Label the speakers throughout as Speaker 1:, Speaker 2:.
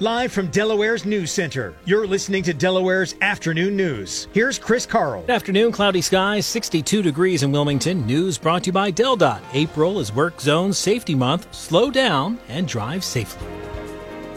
Speaker 1: Live from Delaware's News Center, you're listening to Delaware's Afternoon News. Here's Chris Carl.
Speaker 2: Good afternoon, cloudy skies, 62 degrees in Wilmington. News brought to you by DelDOT. April is Work Zone Safety Month. Slow down and drive safely.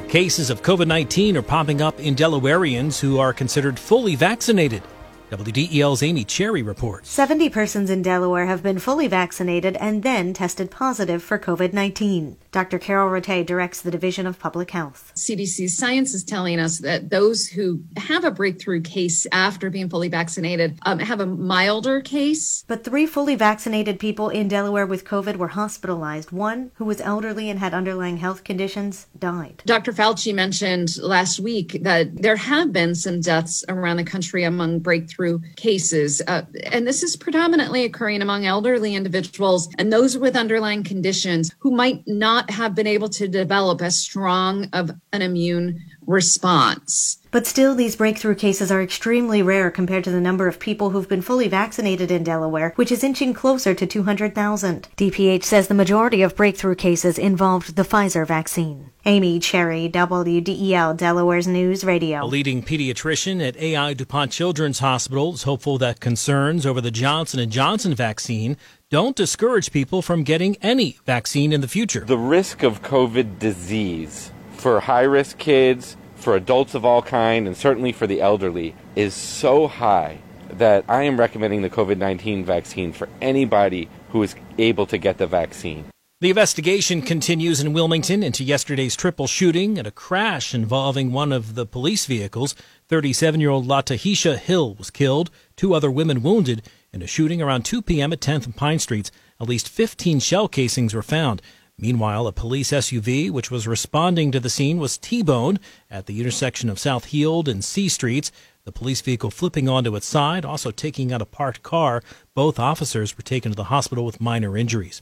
Speaker 2: Cases of COVID 19 are popping up in Delawareans who are considered fully vaccinated. WDEL's Amy Cherry reports.
Speaker 3: 70 persons in Delaware have been fully vaccinated and then tested positive for COVID 19. Dr. Karyl Rattay directs the Division of Public Health.
Speaker 4: CDC science is telling us that those who have a breakthrough case after being fully vaccinated um, have a milder case.
Speaker 3: But three fully vaccinated people in Delaware with COVID were hospitalized. One, who was elderly and had underlying health conditions, died.
Speaker 4: Dr. Fauci mentioned last week that there have been some deaths around the country among breakthrough cases. Uh, and this is predominantly occurring among elderly individuals and those with underlying conditions who might not have been able to develop as strong of an immune response.
Speaker 3: But still, these breakthrough cases are extremely rare compared to the number of people who've been fully vaccinated in Delaware, which is inching closer to 200,000. DPH says the majority of breakthrough cases involved the Pfizer vaccine. Amy Cherry, WDEL, Delaware's News Radio.
Speaker 2: A leading pediatrician at AI DuPont Children's Hospital is hopeful that concerns over the Johnson & Johnson vaccine don't discourage people from getting any vaccine in the future.
Speaker 5: The risk of COVID disease for high-risk kids, for adults of all kind, and certainly for the elderly is so high that I am recommending the COVID 19 vaccine for anybody who is able to get the vaccine.
Speaker 2: The investigation continues in Wilmington into yesterday's triple shooting and a crash involving one of the police vehicles. 37 year old Latahisha Hill was killed, two other women wounded in a shooting around 2 p.m. at 10th and Pine Streets. At least 15 shell casings were found. Meanwhile, a police SUV, which was responding to the scene, was T-boned at the intersection of South Heald and C Streets. The police vehicle flipping onto its side, also taking out a parked car. Both officers were taken to the hospital with minor injuries.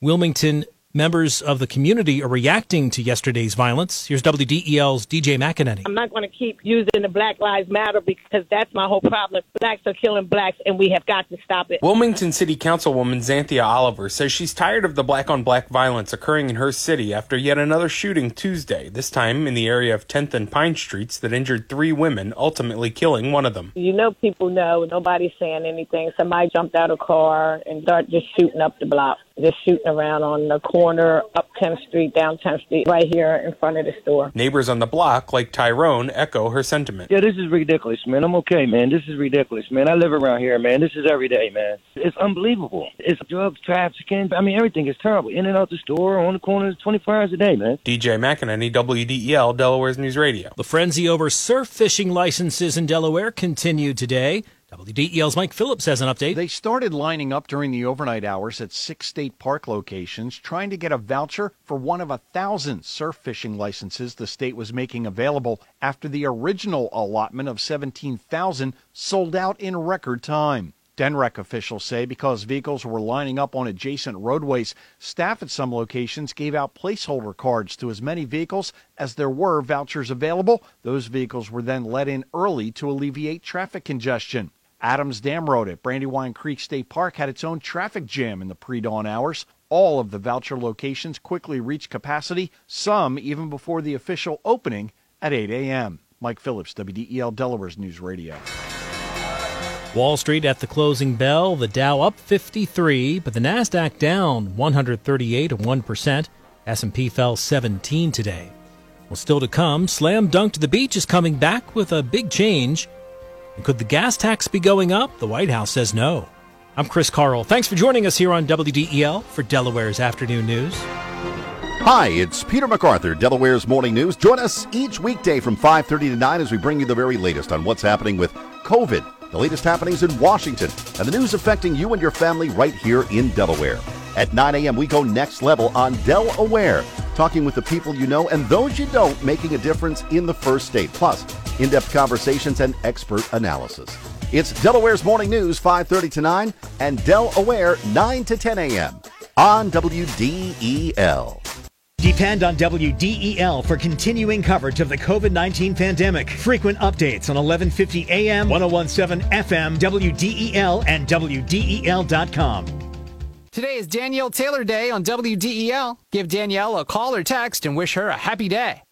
Speaker 2: Wilmington members of the community are reacting to yesterday's violence. Here's WDEL's DJ McAneny.
Speaker 6: I'm not going to keep using the Black Lives Matter because that's my whole problem. Blacks are killing blacks, and we have got to stop it.
Speaker 7: Wilmington City Councilwoman Zanthia Oliver says she's tired of the black on black violence occurring in her city after yet another shooting Tuesday, this time in the area of 10th and Pine Streets that injured three women, ultimately killing one of them.
Speaker 6: You know, people know, nobody's saying anything. Somebody jumped out of a car and started just shooting up the block just shooting around on the corner, up 10th Street, down 10th Street, right here in front of the store.
Speaker 7: Neighbors on the block, like Tyrone, echo her sentiment.
Speaker 8: Yeah, this is ridiculous, man. I'm okay, man. This is ridiculous, man. I live around here, man. This is every day, man. It's unbelievable. It's drugs, trafficking. I mean, everything is terrible. In and out the store, on the corner, 24 hours a day, man.
Speaker 7: DJ McAneny, WDEL, Delaware's News Radio.
Speaker 2: The frenzy over surf fishing licenses in Delaware continued today. WDEL's Mike Phillips has an update.
Speaker 9: They started lining up during the overnight hours at six state park locations trying to get a voucher for one of a thousand surf fishing licenses the state was making available after the original allotment of 17,000 sold out in record time. DNREC officials say because vehicles were lining up on adjacent roadways, staff at some locations gave out placeholder cards to as many vehicles as there were vouchers available. Those vehicles were then let in early to alleviate traffic congestion. Adams Dam Road at Brandywine Creek State Park had its own traffic jam in the pre dawn hours. All of the voucher locations quickly reached capacity, some even before the official opening at 8 a.m. Mike Phillips, WDEL Delaware's News Radio.
Speaker 2: Wall Street at the closing bell, the Dow up 53, but the Nasdaq down 138 of 1%. S&P fell 17 today. Well, still to come, Slam Dunk to the Beach is coming back with a big change. And could the gas tax be going up? The White House says no. I'm Chris Carl. Thanks for joining us here on WDEL for Delaware's Afternoon News.
Speaker 10: Hi, it's Peter MacArthur, Delaware's Morning News. Join us each weekday from 5:30 to 9 as we bring you the very latest on what's happening with COVID, the latest happenings in Washington, and the news affecting you and your family right here in Delaware. At 9 a.m., we go next level on Delaware, talking with the people you know and those you don't, making a difference in the first state. Plus, in-depth conversations and expert analysis. It's Delaware's Morning News, 5:30 to 9, and Delaware 9 to 10 a.m. on WDEL.
Speaker 1: Depend on WDEL for continuing coverage of the COVID 19 pandemic. Frequent updates on 1150 AM, 1017 FM, WDEL, and WDEL.com.
Speaker 11: Today is Danielle Taylor Day on WDEL. Give Danielle a call or text and wish her a happy day.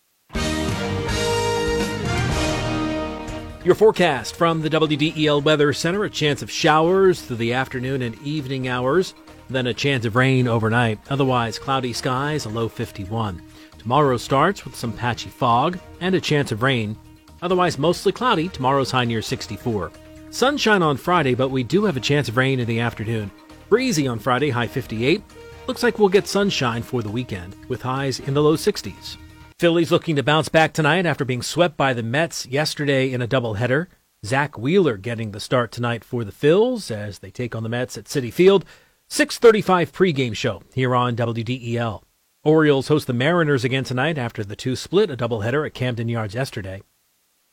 Speaker 2: Your forecast from the WDEL Weather Center a chance of showers through the afternoon and evening hours, then a chance of rain overnight. Otherwise, cloudy skies, a low 51. Tomorrow starts with some patchy fog and a chance of rain. Otherwise, mostly cloudy. Tomorrow's high near 64. Sunshine on Friday, but we do have a chance of rain in the afternoon. Breezy on Friday, high 58. Looks like we'll get sunshine for the weekend, with highs in the low 60s. Phillies looking to bounce back tonight after being swept by the Mets yesterday in a doubleheader. Zack Wheeler getting the start tonight for the Phils as they take on the Mets at Citi Field. 6:35 pregame show here on WDEL. Orioles host the Mariners again tonight after the two split a doubleheader at Camden Yards yesterday.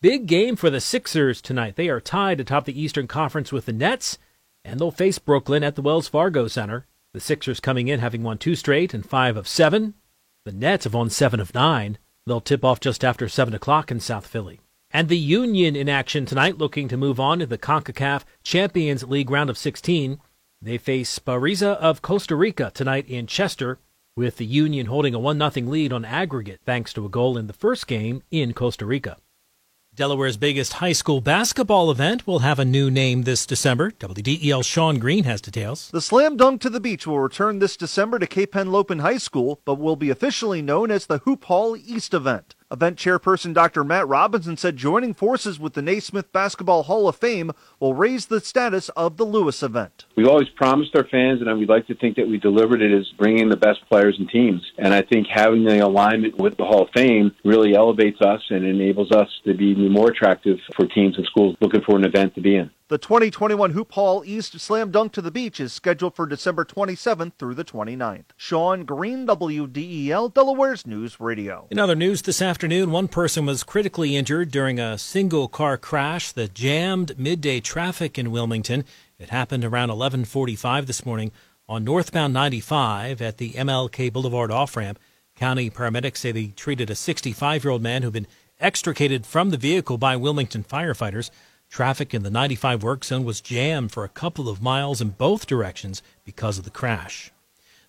Speaker 2: Big game for the Sixers tonight. They are tied atop the Eastern Conference with the Nets, and they'll face Brooklyn at the Wells Fargo Center. The Sixers coming in having won two straight and five of seven. The Nets have won seven of nine. They'll tip off just after 7 o'clock in South Philly. And the Union in action tonight, looking to move on to the CONCACAF Champions League round of 16. They face Saprissa of Costa Rica tonight in Chester, with the Union holding a 1 0 lead on aggregate thanks to a goal in the first game in Costa Rica. Delaware's biggest high school basketball event will have a new name this December. WDEL Sean Green has details.
Speaker 12: The Slam Dunk to the Beach will return this December to Cape Henlopen High School, but will be officially known as the Hoop Hall East event. Event chairperson Dr. Matt Robinson said joining forces with the Naismith Basketball Hall of Fame will raise the status of the Lewes event.
Speaker 13: We've always promised our fans, and we'd like to think that we delivered it, is bringing the best players and teams. And I think having the alignment with the Hall of Fame really elevates us and enables us to be more attractive for teams and schools looking for an event to be in.
Speaker 12: The 2021 Hoop Hall East Slam Dunk to the Beach is scheduled for December 27th through the 29th. Sean Green, WDEL, Delaware's News Radio.
Speaker 2: In other news this afternoon, one person was critically injured during a single car crash that jammed midday traffic in Wilmington. It happened around 11:45 this morning on northbound 95 at the MLK Boulevard off-ramp. County paramedics say they treated a 65-year-old man who'd been extricated from the vehicle by Wilmington firefighters. Traffic in the 95 work zone was jammed for a couple of miles in both directions because of the crash.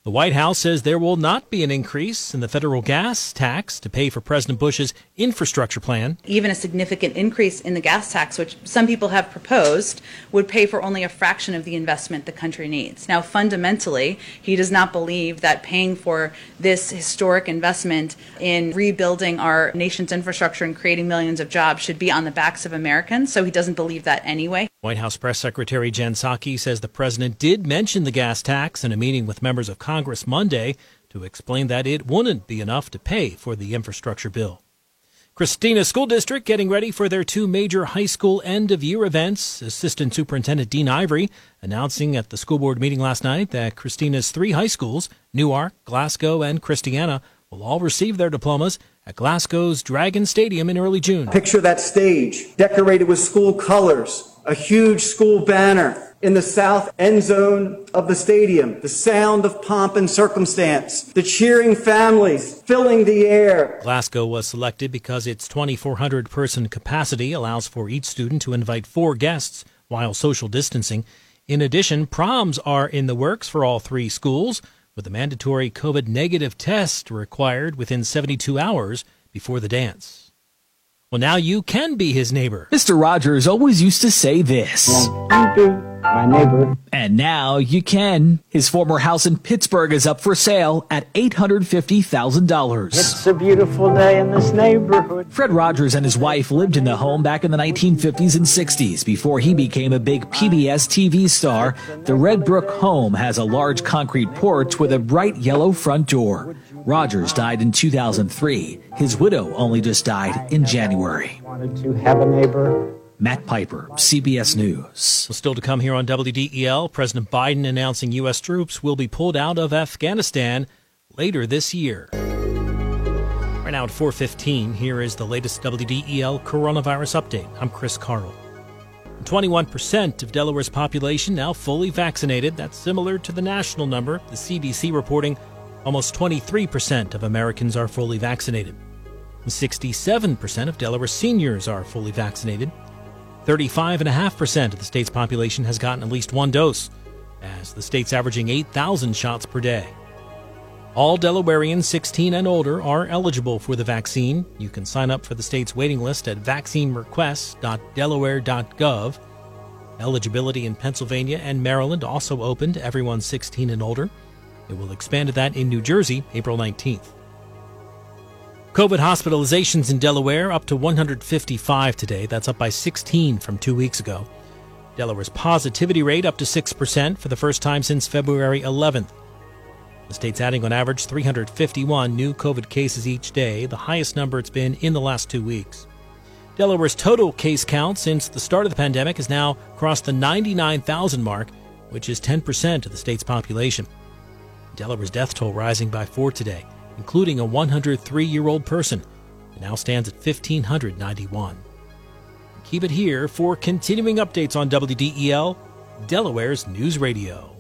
Speaker 2: The White House says there will not be an increase in the federal gas tax to pay for President Bush's infrastructure plan.
Speaker 14: Even a significant increase in the gas tax, which some people have proposed, would pay for only a fraction of the investment the country needs. Now, fundamentally, he does not believe that paying for this historic investment in rebuilding our nation's infrastructure and creating millions of jobs should be on the backs of Americans, so he doesn't believe that anyway.
Speaker 2: White House Press Secretary Jen Psaki says the president did mention the gas tax in a meeting with members of Congress Monday to explain that it wouldn't be enough to pay for the infrastructure bill. Christina School District getting ready for their two major high school end of year events. Assistant Superintendent Dean Ivory announcing at the school board meeting last night that Christina's three high schools, Newark, Glasgow, and Christiana, will all receive their diplomas at Glasgow's Dragon Stadium in early June.
Speaker 15: Picture that stage decorated with school colors a huge school banner in the south end zone of the stadium, the sound of pomp and circumstance, the cheering families filling the air.
Speaker 2: Glasgow was selected because its 2,400 person capacity allows for each student to invite four guests while social distancing. In addition, proms are in the works for all three schools, with a mandatory COVID negative test required within 72 hours before the dance. Well, now you can be his neighbor.
Speaker 16: Mr. Rogers always used to say this.
Speaker 17: My neighbor.
Speaker 16: And now you can. His former house in Pittsburgh is up for sale at $850,000.
Speaker 17: It's a beautiful day in this neighborhood.
Speaker 16: Fred Rogers and his wife lived in the home back in the 1950s and 60s before he became a big PBS TV star. The Red Brook home has a large concrete porch with a bright yellow front door. Rogers died in 2003. His widow only just died in January.
Speaker 17: Wanted to have a neighbor.
Speaker 16: Matt Piper, CBS News.
Speaker 2: Well, still to come here on WDEL, President Biden announcing U.S. troops will be pulled out of Afghanistan later this year. Right now at 4:15, here is the latest WDEL coronavirus update. I'm Chris Carl. 21% of Delaware's population now fully vaccinated. That's similar to the national number. The CDC reporting Almost 23% of Americans are fully vaccinated. 67% of Delaware seniors are fully vaccinated. 35.5% of the state's population has gotten at least one dose, as the state's averaging 8,000 shots per day. All Delawareans 16 and older are eligible for the vaccine. You can sign up for the state's waiting list at vaccinerequests.delaware.gov. Eligibility in Pennsylvania and Maryland also opened to everyone 16 and older. It will expand to that in New Jersey April 19th. COVID hospitalizations in Delaware up to 155 today. That's up by 16 from two weeks ago. Delaware's positivity rate up to 6% for the first time since February 11th. The state's adding on average 351 new COVID cases each day, the highest number it's been in the last two weeks. Delaware's total case count since the start of the pandemic has now crossed the 99,000 mark, which is 10% of the state's population. Delaware's death toll rising by four today, including a 103 year old person. It now stands at 1,591. Keep it here for continuing updates on WDEL, Delaware's News Radio.